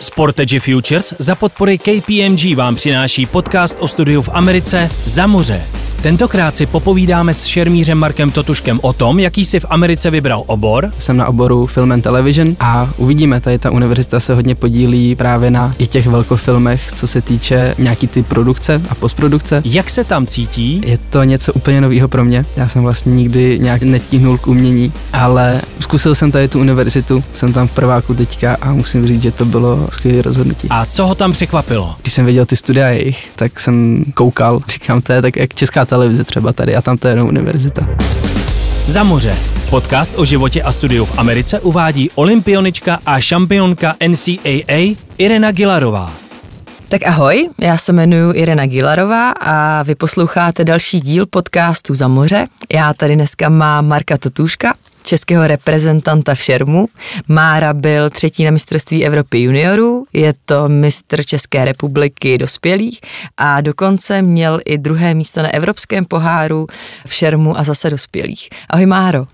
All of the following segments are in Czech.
Sportage Futures za podpory KPMG vám přináší podcast o studiu v Americe za moře. Tentokrát si popovídáme s šermířem Markem Totuškem o tom, jaký si v Americe vybral obor. Jsem na oboru Film and Television a uvidíme, tady ta univerzita se hodně podílí právě na i těch velkofilmech, co se týče nějaký ty produkce a postprodukce. Jak se tam cítí? Je to něco úplně nového pro mě. Já jsem vlastně nikdy nějak netíhnul k umění, ale zkusil jsem tady tu univerzitu, jsem tam v prváku teďka a musím říct, že to bylo skvělé rozhodnutí. A co ho tam překvapilo? Když jsem viděl ty studia jejich, tak jsem koukal, říkám, to je tak jak česká televize třeba tady a tam to je jenom univerzita. Za moře. Podcast o životě a studiu v Americe uvádí olympionička a šampionka NCAA Irena Gilarová. Tak ahoj, já se jmenuji Irena Gilarová a vy posloucháte další díl podcastu Za moře. Já tady dneska mám Marka Totuška, českého reprezentanta v šermu. Mára byl třetí na mistrovství Evropy juniorů, je to mistr České republiky dospělých a dokonce měl i druhé místo na Evropském poháru v šermu a zase dospělých. Ahoj Máro.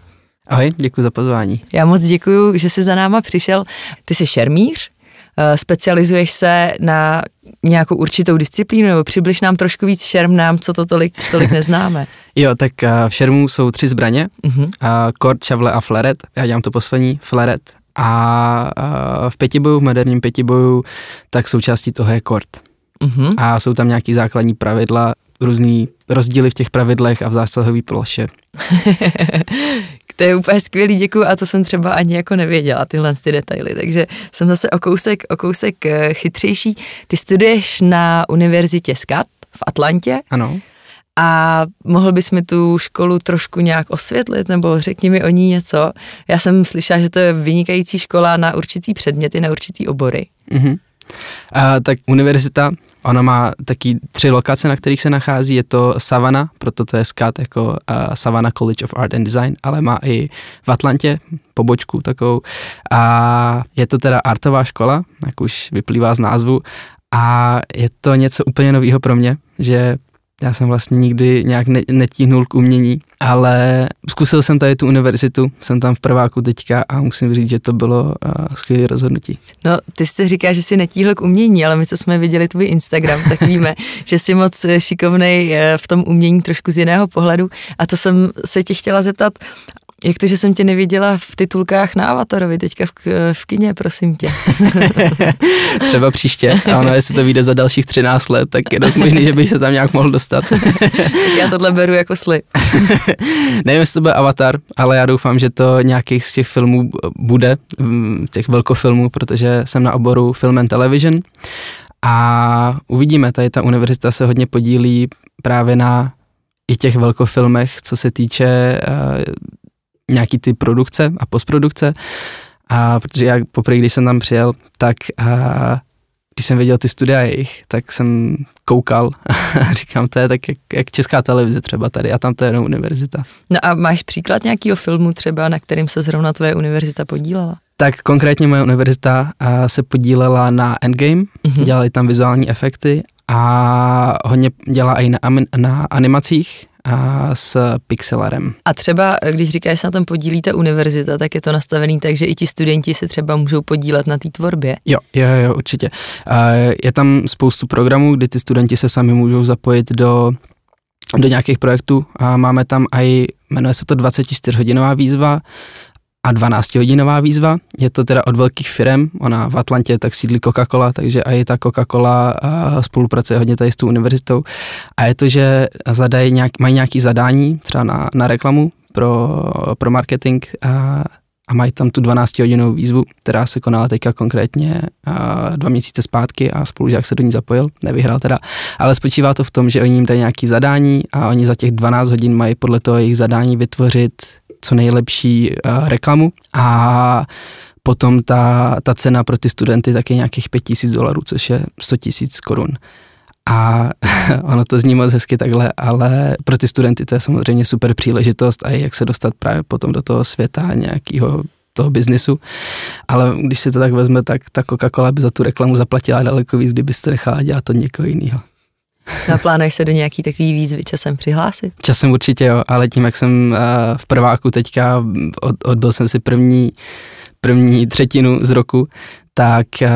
Ahoj, děkuji za pozvání. Já moc děkuji, že jsi za náma přišel. Ty jsi šermíř, eh, specializuješ se na nějakou určitou disciplínu, nebo přibliž nám trošku víc šerm nám, co to tolik, tolik neznáme. jo, tak eh, v šermu jsou tři zbraně, uh-huh. kord, šavle a fleret. Já dělám to poslední, fleret. A eh, v pětiboju, v moderním pětiboju, tak součástí toho je kord. Uh-huh. A jsou tam nějaký základní pravidla, různý rozdíly v těch pravidlech a v zásahové ploše. to je úplně skvělý, děkuji a to jsem třeba ani jako nevěděla, tyhle ty detaily, takže jsem zase o kousek, o kousek eh, chytřejší. Ty studuješ na univerzitě SCAT v Atlantě. Ano. A mohl bys mi tu školu trošku nějak osvětlit, nebo řekni mi o ní něco. Já jsem slyšela, že to je vynikající škola na určitý předměty, na určitý obory. Mm-hmm. A, tak univerzita, ona má taky tři lokace, na kterých se nachází. Je to Savannah, proto to je skat jako uh, Savannah College of Art and Design, ale má i v Atlantě pobočku takovou. A je to teda artová škola, jak už vyplývá z názvu. A je to něco úplně nového pro mě, že já jsem vlastně nikdy nějak ne, netíhnul k umění, ale zkusil jsem tady tu univerzitu, jsem tam v prváku teďka a musím říct, že to bylo uh, skvělé rozhodnutí. No, ty jsi říká, že jsi netíhl k umění, ale my, co jsme viděli tvůj Instagram, tak víme, že jsi moc eh, šikovnej eh, v tom umění trošku z jiného pohledu a to jsem se tě chtěla zeptat, jak to, že jsem tě neviděla v titulkách na Avatarovi teďka v, v kině, prosím tě. Třeba příště, ano, jestli to vyjde za dalších 13 let, tak je dost možný, že bych se tam nějak mohl dostat. já tohle beru jako slib. Nevím, jestli to bude Avatar, ale já doufám, že to nějakých z těch filmů bude, mm, těch velkofilmů, protože jsem na oboru Film and Television a uvidíme, tady ta univerzita se hodně podílí právě na i těch velkofilmech, co se týče uh, nějaký ty produkce a postprodukce. A protože já poprvé, když jsem tam přijel, tak a, když jsem viděl ty studia jejich, tak jsem koukal a říkám, to je tak jak, jak česká televize třeba tady a tam to je jenom univerzita. No a máš příklad nějakého filmu třeba, na kterým se zrovna tvoje univerzita podílela? Tak konkrétně moje univerzita se podílela na Endgame, mm-hmm. dělali tam vizuální efekty a hodně dělá i na, na animacích a s pixelarem. A třeba, když říkáš, že se na tom podílíte univerzita, tak je to nastavený tak, že i ti studenti se třeba můžou podílet na té tvorbě? Jo, jo, jo, určitě. Je tam spoustu programů, kdy ty studenti se sami můžou zapojit do do nějakých projektů a máme tam i, jmenuje se to 24-hodinová výzva, a 12-hodinová výzva. Je to teda od velkých firm, ona v Atlantě tak sídlí Coca-Cola, takže i ta Coca-Cola spolupracuje hodně tady s tou univerzitou. A je to, že zadají nějak, mají nějaké zadání třeba na, na reklamu pro, pro marketing a, a mají tam tu 12-hodinovou výzvu, která se konala teďka konkrétně dva měsíce zpátky a spolužák se do ní zapojil, nevyhrál teda, ale spočívá to v tom, že oni jim dají nějaké zadání a oni za těch 12 hodin mají podle toho jejich zadání vytvořit co nejlepší uh, reklamu a potom ta, ta cena pro ty studenty tak je nějakých 5000 dolarů, což je 100 tisíc korun. A ono to zní moc hezky takhle, ale pro ty studenty to je samozřejmě super příležitost a jak se dostat právě potom do toho světa nějakého toho biznisu. Ale když si to tak vezme, tak ta Coca-Cola by za tu reklamu zaplatila daleko víc, kdybyste nechala dělat to někoho jiného. Naplánuješ se do nějaký takový výzvy časem přihlásit? Časem určitě jo, ale tím, jak jsem uh, v prváku teďka, od, odbil jsem si první první třetinu z roku, tak, eh,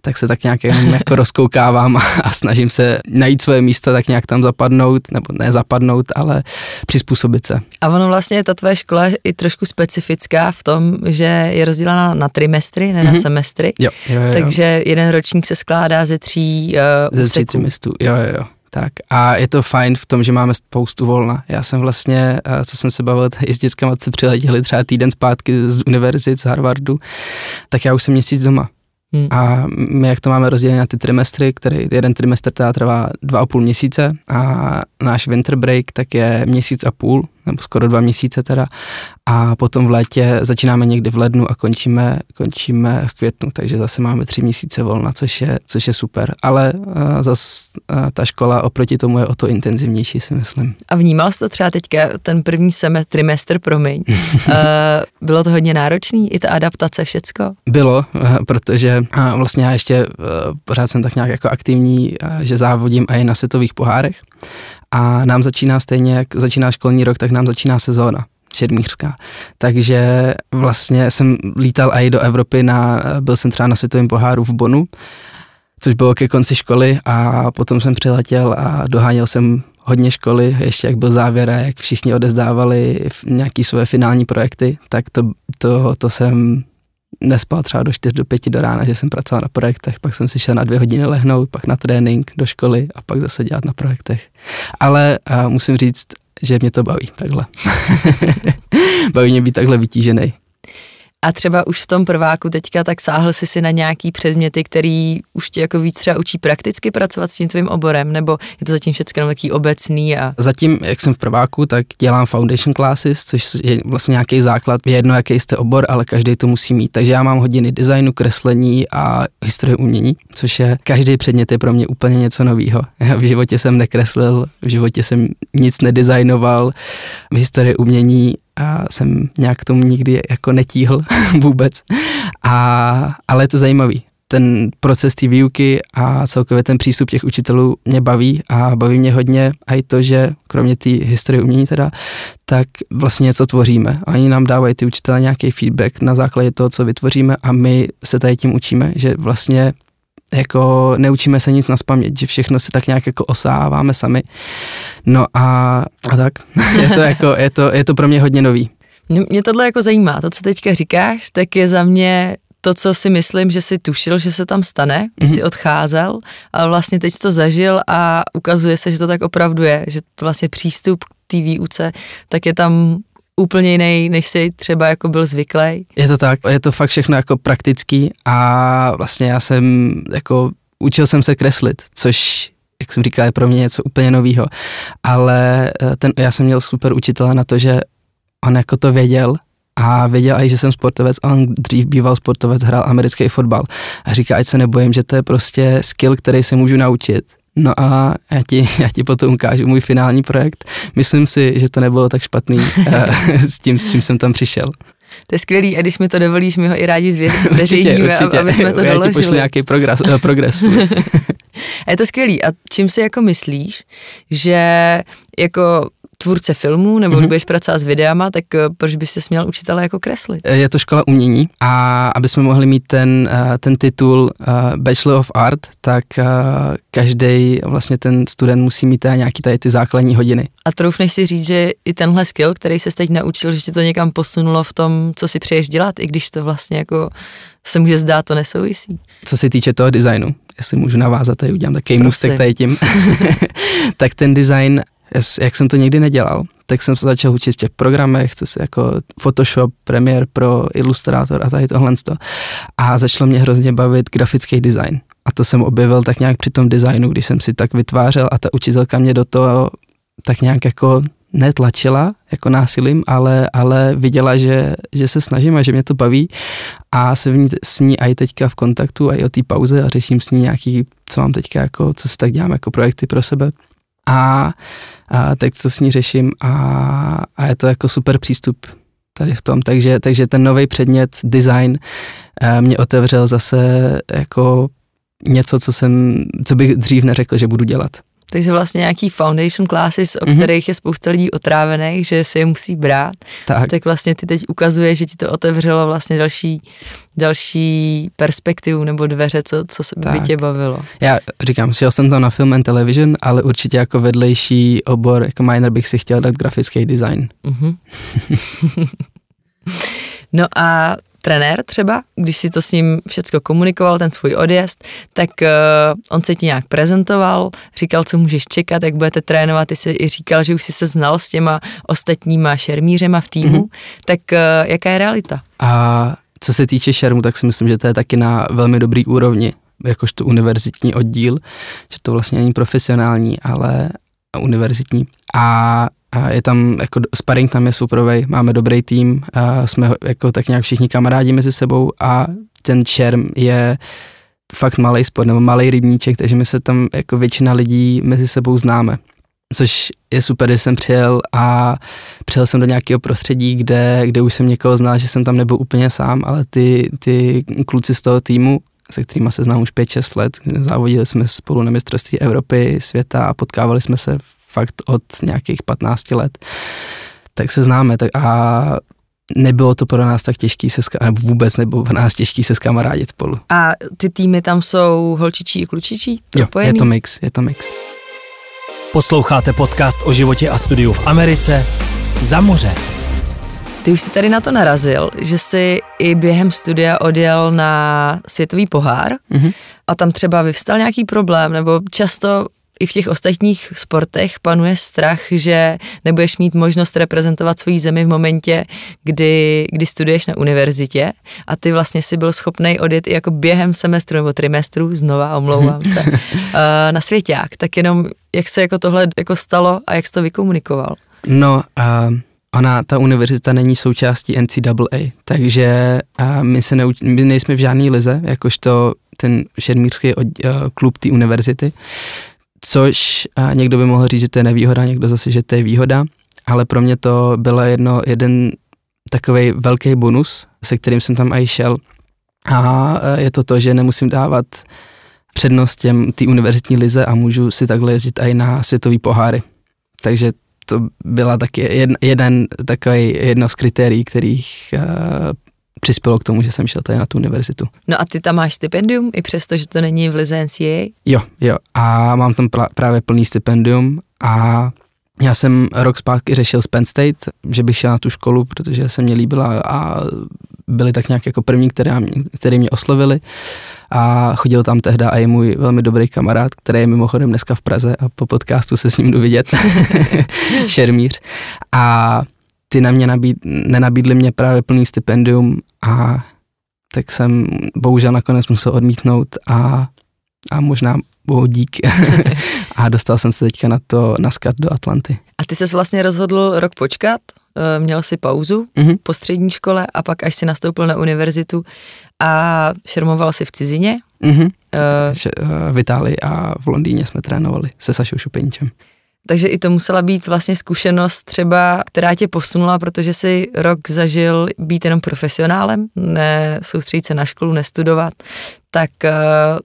tak se tak nějak jenom jako rozkoukávám a snažím se najít svoje místo, tak nějak tam zapadnout, nebo ne zapadnout, ale přizpůsobit se. A ono vlastně, ta tvoje škola je i trošku specifická v tom, že je rozdělena na trimestry, ne mm-hmm. na mhm. semestry. Jo, jo, jo. Takže jeden ročník se skládá ze tří uh, Ze tří trimestů, jo, jo, jo. Tak a je to fajn v tom, že máme spoustu volna. Já jsem vlastně, eh, co jsem se bavil i s dětskama, co přiletěli třeba týden zpátky z univerzit, z Harvardu, tak já už jsem měsíc doma. Hmm. A my, jak to máme rozdělené na ty trimestry, který jeden trimestr teda trvá dva a půl měsíce a náš winter break tak je měsíc a půl, nebo skoro dva měsíce teda. A potom v létě začínáme někdy v lednu a končíme, končíme v květnu, takže zase máme tři měsíce volna, což je, což je super. Ale uh, zase uh, ta škola oproti tomu je o to intenzivnější, si myslím. A vnímal jsi to třeba teďka, ten první semestr, trimestr, promiň, uh, bylo to hodně náročný, i ta adaptace, všecko? Bylo, uh, protože uh, vlastně já ještě uh, pořád jsem tak nějak jako aktivní, uh, že závodím i na světových pohárech a nám začíná stejně, jak začíná školní rok, tak nám začíná sezóna šermířská. Takže vlastně jsem lítal i do Evropy, na, byl jsem třeba na světovém poháru v Bonu, což bylo ke konci školy a potom jsem přiletěl a doháněl jsem hodně školy, ještě jak byl závěr a jak všichni odezdávali nějaký své finální projekty, tak to, to, to jsem nespal třeba do 4 do 5 do rána, že jsem pracoval na projektech, pak jsem si šel na dvě hodiny lehnout, pak na trénink do školy a pak zase dělat na projektech. Ale uh, musím říct, že mě to baví takhle. baví mě být takhle vytížený. A třeba už v tom prváku teďka tak sáhl jsi si na nějaký předměty, který už tě jako víc třeba učí prakticky pracovat s tím tvým oborem, nebo je to zatím všechno taký obecný? A... Zatím, jak jsem v prváku, tak dělám foundation classes, což je vlastně nějaký základ. Je jedno, jaký jste obor, ale každý to musí mít. Takže já mám hodiny designu, kreslení a historie umění, což je každý předmět je pro mě úplně něco nového. Já v životě jsem nekreslil, v životě jsem nic nedizajnoval. Historie umění a jsem nějak tomu nikdy jako netíhl vůbec. A, ale je to zajímavý. Ten proces té výuky a celkově ten přístup těch učitelů mě baví a baví mě hodně a i to, že kromě té historie umění teda, tak vlastně něco tvoříme. A oni nám dávají ty učitelé nějaký feedback na základě toho, co vytvoříme a my se tady tím učíme, že vlastně jako neučíme se nic na spaměť, že všechno si tak nějak jako osáváme sami. No a, a tak, je to, jako, je, to, je to pro mě hodně nový. Mě tohle jako zajímá, to, co teďka říkáš, tak je za mě to, co si myslím, že si tušil, že se tam stane, mm-hmm. jsi odcházel, ale vlastně teď to zažil a ukazuje se, že to tak opravdu je, že vlastně přístup k té výuce, tak je tam úplně jiný, než si třeba jako byl zvyklý. Je to tak, je to fakt všechno jako praktický a vlastně já jsem jako učil jsem se kreslit, což jak jsem říkal, je pro mě něco úplně novýho. Ale eh, ten, já jsem měl super učitele na to, že on jako to věděl a věděl i, že jsem sportovec on dřív býval sportovec, hrál americký fotbal. A říká, ať se nebojím, že to je prostě skill, který se můžu naučit No a já ti, já ti potom ukážu můj finální projekt. Myslím si, že to nebylo tak špatný eh, s tím, s čím jsem tam přišel. To je skvělý a když mi to dovolíš, my ho i rádi zveřejníme, určitě, určitě. aby jsme to já doložili. Já ti pošlu nějaký progres. Uh, progres. a je to skvělý. A čím si jako myslíš, že jako tvůrce filmů nebo mm-hmm. budeš pracovat s videama, tak eh, proč by se směl učitele jako kreslit? Eh, je to škola umění a aby jsme mohli mít ten, eh, ten titul Bachelor of Art, tak každý vlastně ten student musí mít nějaký tady ty základní hodiny. A troufneš si říct, že i tenhle skill, který se teď naučil, že tě to někam posunulo v tom, co si přeješ dělat, i když to vlastně jako se může zdát, to nesouvisí. Co se týče toho designu, jestli můžu navázat, tady udělám takový můstek tady tím, tak ten design jak jsem to nikdy nedělal, tak jsem se začal učit v těch programech, co si jako Photoshop, Premiere Pro, Illustrator a tady tohle. A začalo mě hrozně bavit grafický design. A to jsem objevil tak nějak při tom designu, když jsem si tak vytvářel a ta učitelka mě do toho tak nějak jako netlačila jako násilím, ale, ale viděla, že, že se snažím a že mě to baví a jsem v ní, s ní i teďka v kontaktu, i o té pauze a řeším s ní nějaký, co mám teďka jako, co si tak dělám jako projekty pro sebe a, a teď to s ní řeším a, a je to jako super přístup tady v tom, takže, takže ten nový předmět, design, eh, mě otevřel zase jako něco, co jsem, co bych dřív neřekl, že budu dělat. Takže vlastně nějaký foundation classes, o Mhm. kterých je spousta lidí otrávených, že si je musí brát, Tak, tak vlastně ty teď ukazuje, že ti to otevřelo vlastně další, další perspektivu nebo dveře, co, co se- by Tak. tě bavilo. já říkám, šel jsem tam na film and television, ale určitě jako vedlejší obor, jako minor bych si chtěl dát grafický design. Mhm. no a trenér třeba, když si to s ním všecko komunikoval, ten svůj odjezd, tak uh, on se ti nějak prezentoval, říkal, co můžeš čekat, jak budete trénovat, ty jsi i říkal, že už jsi se znal s těma ostatníma šermířema v týmu, Mhm. tak uh, jaká je realita? A co se týče šermu, tak si myslím, že to je taky na velmi dobrý úrovni, jakožto univerzitní oddíl, že to vlastně není profesionální, ale univerzitní. A, a je tam, jako sparring tam je superovej, máme dobrý tým, a jsme jako tak nějak všichni kamarádi mezi sebou a ten šerm je fakt malý sport nebo malý rybníček, takže my se tam jako většina lidí mezi sebou známe. Což je super, že jsem přijel a přijel jsem do nějakého prostředí, kde, kde už jsem někoho znal, že jsem tam nebyl úplně sám, ale ty, ty kluci z toho týmu, se kterými se znám už 5-6 let, závodili jsme spolu na mistrovství Evropy, světa a potkávali jsme se fakt od nějakých 15 let, tak se známe tak a nebylo to pro nás tak těžký se, ska- nebo vůbec nebylo pro nás těžký se skamarádit spolu. A ty týmy tam jsou holčičí i klučičí? Jo, je to mix, je to mix. Posloucháte podcast o životě a studiu v Americe za moře. Ty už jsi tady na to narazil, že jsi i během studia odjel na světový pohár Mhm. a tam třeba vyvstal nějaký problém, nebo často i v těch ostatních sportech panuje strach, že nebudeš mít možnost reprezentovat svoji zemi v momentě, kdy, kdy studuješ na univerzitě a ty vlastně si byl schopný odjet i jako během semestru nebo trimestru, znova omlouvám se, eh, na svěťák. Tak jenom jak se jako tohle jako stalo a jak jsi to vykomunikoval? No, a ona, ta univerzita není součástí NCAA, takže a my, se neuč, my nejsme v žádné lize, jakožto ten šermířský od, a, klub té univerzity, což a někdo by mohl říct, že to je nevýhoda, někdo zase, že to je výhoda, ale pro mě to byla jedno, jeden takový velký bonus, se kterým jsem tam i šel a a je to to, že nemusím dávat přednost těm té univerzitní lize a můžu si takhle jezdit i na světový poháry. Takže to byla taky jeden, jeden takový jedno z kritérií, kterých uh, přispělo k tomu, že jsem šel tady na tu univerzitu. No a ty tam máš stipendium, i přesto, že to není v lize NCAA? Jo, jo. A mám tam pra, právě plný stipendium a já jsem rok zpátky řešil z Penn State, že bych šel na tu školu, protože se mě líbila a byli tak nějak jako první, které, který mě oslovili a chodil tam tehda i můj velmi dobrý kamarád, který je mimochodem dneska v Praze a po podcastu se s ním jdu vidět, šermíř. A ty na mě nabíd, nenabídli mě právě plný stipendium a tak jsem bohužel nakonec musel odmítnout a, a možná bohu dík. a dostal jsem se teďka na to na skat do Atlanty. A ty se vlastně rozhodl rok počkat, eh, měl si pauzu Mhm. po střední škole a pak až si nastoupil na univerzitu a šermoval si v cizině. Že, eh, v Itálii a v Londýně jsme trénovali se Sašou Šupeníčem. Takže i to musela být vlastně zkušenost třeba, která tě posunula, protože si rok zažil být jenom profesionálem, ne soustředit se na školu, nestudovat. Tak uh,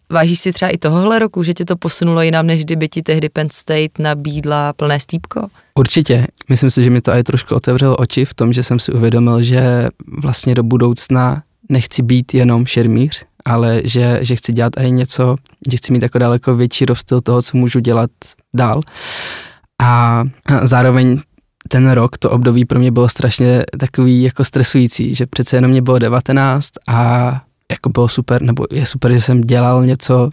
vážíš si třeba i tohohle roku, že tě to posunulo jinam, než kdyby ti tehdy Penn State nabídla plné stýpko? Určitě. Myslím si, že mi to i trošku otevřelo oči v tom, že jsem si uvědomil, že vlastně do budoucna nechci být jenom šermíř, ale že, že chci dělat i něco, že chci mít jako daleko větší rozstyl toho, co můžu dělat dál. A zároveň ten rok, to období pro mě bylo strašně takový jako stresující, že přece jenom mě bylo 19 a jako bylo super, nebo je super, že jsem dělal něco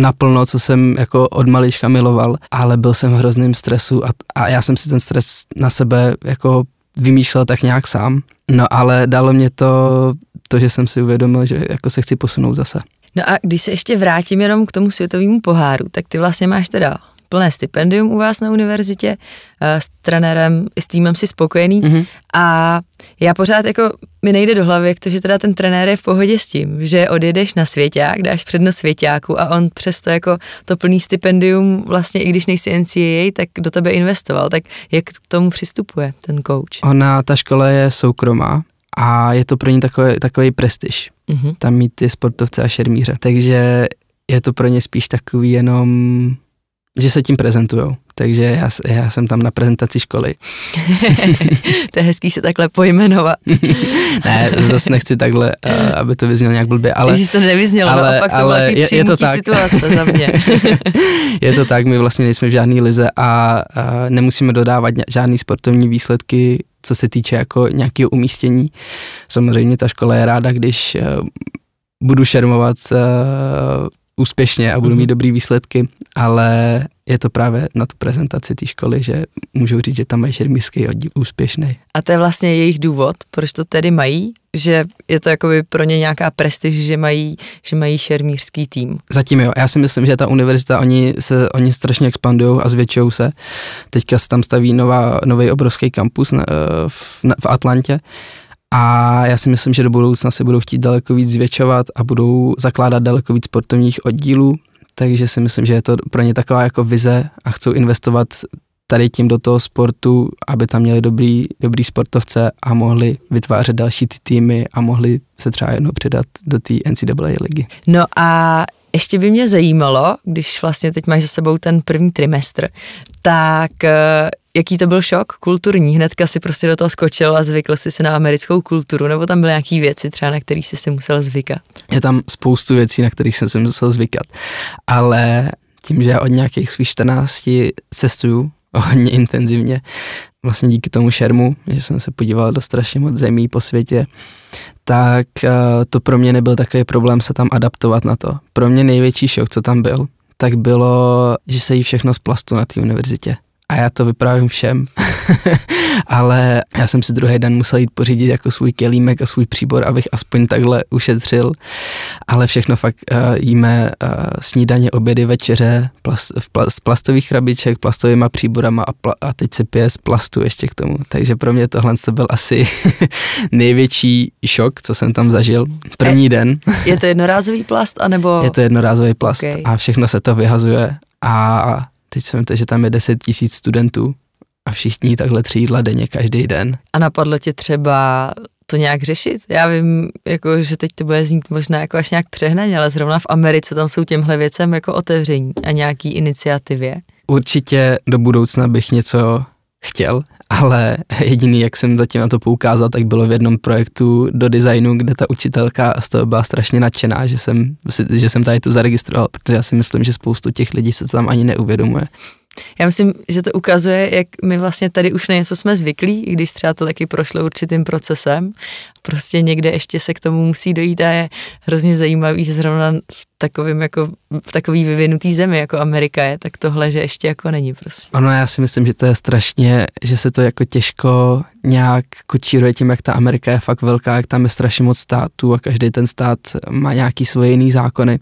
naplno, co jsem jako od malička miloval, ale byl jsem v hrozném stresu a, a já jsem si ten stres na sebe jako vymýšlel tak nějak sám. No ale dalo mě to, to, že jsem si uvědomil, že jako se chci posunout zase. No a když se ještě vrátím jenom k tomu světovému poháru, tak ty vlastně máš teda plné stipendium u vás na univerzitě, eh, s trenérem, s týmem si spokojený Mhm. a já pořád jako mi nejde do hlavy, jak to, že teda ten trenér je v pohodě s tím, že odjedeš na svěťák, dáš přednost svěťáku a on přesto jako to plný stipendium vlastně i když nejsi NCAA, tak do tebe investoval, tak jak k tomu přistupuje ten coach? Ona, ta škola je soukromá a je to pro ní takový, takový prestiž. Mhm. tam mít ty sportovce a šermíře. Takže je to pro ně spíš takový jenom že se tím prezentujou. Takže já, já jsem tam na prezentaci školy. to je hezký se takhle pojmenovat. ne, zase nechci takhle, aby to vyznělo nějak blbě. Ale, Když to nevyznělo, ale, naopak to ale je, je to tak. situace za mě. je to tak, my vlastně nejsme v žádný lize a uh, nemusíme dodávat žádný sportovní výsledky, co se týče jako nějakého umístění. Samozřejmě ta škola je ráda, když uh, budu šermovat uh, úspěšně a budu mít mhm. dobrý výsledky, ale je to právě na tu prezentaci té školy, že můžu říct, že tam mají šermířský oddíl úspěšný. A to je vlastně jejich důvod, proč to tedy mají, že je to jakoby pro ně nějaká prestiž, že mají, že mají šermířský tým. Zatím jo, já si myslím, že ta univerzita, oni, se, oni strašně expandují a zvětšují se. Teďka se tam staví nová, nový obrovský kampus na, v, na, v Atlantě a já si myslím, že do budoucna se budou chtít daleko víc zvětšovat a budou zakládat daleko víc sportovních oddílů, takže si myslím, že je to pro ně taková jako vize a chcou investovat tady tím do toho sportu, aby tam měli dobrý, dobrý sportovce a mohli vytvářet další ty týmy a mohli se třeba jednou předat do té NCAA ligy. No a ještě by mě zajímalo, když vlastně teď máš za sebou ten první trimestr, tak eh, jaký to byl šok kulturní? Hnedka si prostě do toho skočil a zvykl si se na americkou kulturu, nebo tam byly nějaké věci třeba, na kterých jsi si musel zvykat? Je tam spoustu věcí, na kterých jsem si musel zvykat, ale tím, že já od nějakých svých 14 cestuju hodně intenzivně, vlastně díky tomu šermu, že jsem se podíval do strašně moc zemí po světě, tak eh, to pro mě nebyl takový problém se tam adaptovat na to. Pro mě největší šok, co tam byl, tak bylo, že se jí všechno z plastu na té univerzitě a já to vyprávím všem, ale já jsem si druhý den musel jít pořídit jako svůj kelímek a svůj příbor, abych aspoň takhle ušetřil, ale všechno fakt uh, jíme uh, snídaně, obědy, večeře plast, v pla, z plastových krabiček, plastovýma příborama a, pla, a teď se pije z plastu ještě k tomu, takže pro mě tohle byl asi největší šok, co jsem tam zažil. První den. je to jednorázový plast, anebo? Je to jednorázový plast okay. a všechno se to vyhazuje a teď jsem to, že tam je 10 tisíc studentů a všichni takhle tři jídla denně každý den. A napadlo tě třeba to nějak řešit? Já vím, jako, že teď to bude znít možná jako až nějak přehnaně, ale zrovna v Americe tam jsou těmhle věcem jako otevření a nějaký iniciativě. Určitě do budoucna bych něco chtěl, ale jediný, jak jsem zatím na to poukázal, tak bylo v jednom projektu do designu, kde ta učitelka z toho byla strašně nadšená, že jsem, že jsem tady to zaregistroval, protože já si myslím, že spoustu těch lidí se to tam ani neuvědomuje. Já myslím, že to ukazuje, jak my vlastně tady už na něco jsme zvyklí, i když třeba to taky prošlo určitým procesem. Prostě někde ještě se k tomu musí dojít a je hrozně zajímavý, že zrovna v takovým jako, v takový vyvinutý zemi, jako Amerika je, tak tohle, že ještě jako není prostě. Ano, já si myslím, že to je strašně, že se to jako těžko nějak kočíruje tím, jak ta Amerika je fakt velká, jak tam je strašně moc států a každý ten stát má nějaký svoje jiný zákony.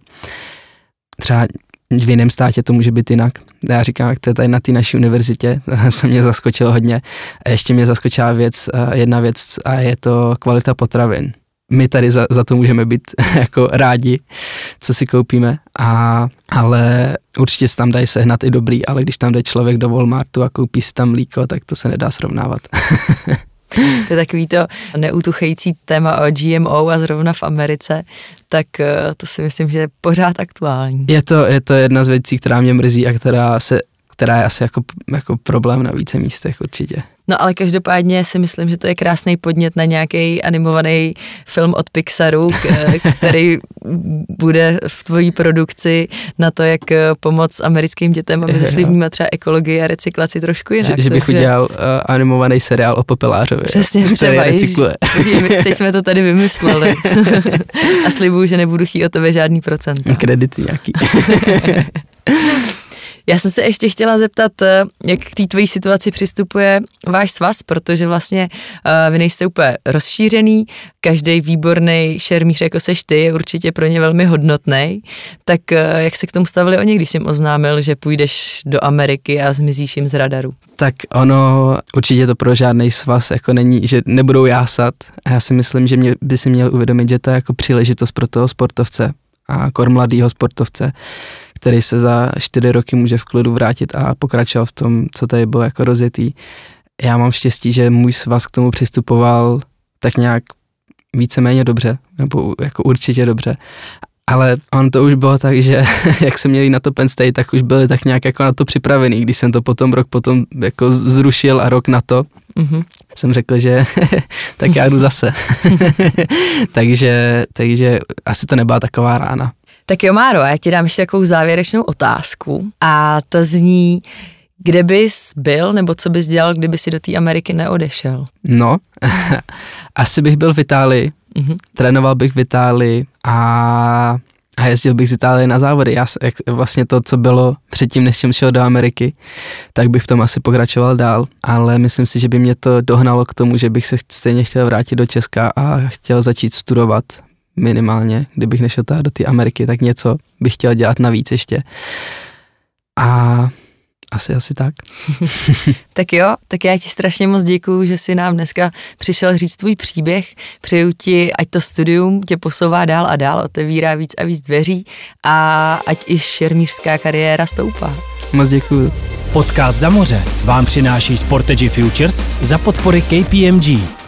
Třeba v jiném státě to může být jinak. Já říkám, jak to je tady na té naší univerzitě, co mě zaskočilo hodně. A ještě mě zaskočila věc, jedna věc a je to kvalita potravin. My tady za, za to můžeme být jako rádi, co si koupíme, a, ale určitě se tam dají sehnat i dobrý, ale když tam jde člověk do Walmartu a koupí si tam mlíko, tak to se nedá srovnávat. To je takový to neutuchající téma o GMO a zrovna v Americe, tak eh, to si myslím, že je pořád aktuální. Je to, je to jedna z věcí, která mě mrzí a která, se, která je asi jako, jako problém na více místech určitě. No ale každopádně si myslím, že to je krásný podnět na nějaký animovaný film od Pixaru, který bude v tvojí produkci na to, jak pomoct americkým dětem, aby zašli vnímat třeba ekologii a recyklaci trošku jinak. Že, že bych takže... udělal uh, animovaný seriál o Popelářovi. Přesně, třeba, recykluje. Jež, teď jsme to tady vymysleli. a slibuju, že nebudu chtít o tebe žádný procent. Kredity nějaký. Já jsem se ještě chtěla zeptat, eh, jak k té tvojí situaci přistupuje váš svaz, protože vlastně uh, vy nejste úplně rozšířený, každý výborný šermíř, jako seš ty, je určitě pro ně velmi hodnotný. Tak uh, jak se k tomu stavili oni, když jsi jim oznámil, že půjdeš do Ameriky a zmizíš jim z radaru? Tak ono, určitě to pro žádný svaz jako není, že nebudou jásat. Já si myslím, že mě by si měl uvědomit, že to je jako příležitost pro toho sportovce a kor mladýho sportovce, který se za čtyři roky může v klidu vrátit a pokračovat v tom, co tady bylo jako rozjetý. Já mám štěstí, že můj svaz k tomu přistupoval tak nějak víceméně dobře, nebo jako určitě dobře. ale on to už bylo tak, že jak jsme měli na to Penn State, tak už byli tak nějak jako na to připravený, když jsem to potom rok potom jako zrušil a rok na to, mm-hmm. jsem řekl, že tak já jdu zase. takže, takže asi to nebyla taková rána. Tak jo, Máro, já ti dám ještě takovou závěrečnou otázku a to zní, kde bys byl, nebo co bys dělal, kdyby si do té Ameriky neodešel? No, asi bych byl v Itálii, mm-hmm. trénoval bych v Itálii a, a jezdil bych z Itálie na závody. Já, jak, vlastně to, co bylo předtím, než jsem šel do Ameriky, tak bych v tom asi pokračoval dál, ale myslím si, že by mě to dohnalo k tomu, že bych se stejně chtěl vrátit do Česka a chtěl začít studovat minimálně, kdybych nešel do té Ameriky, tak něco bych chtěl dělat navíc ještě. A asi, asi tak. tak jo, tak já ti strašně moc děkuju, že jsi nám dneska přišel říct tvůj příběh. Přeju ti, ať to studium tě posouvá dál a dál, otevírá víc a víc dveří a ať i šermířská kariéra stoupá. Moc děkuju. Podcast za moře vám přináší Sportage Futures za podpory KPMG.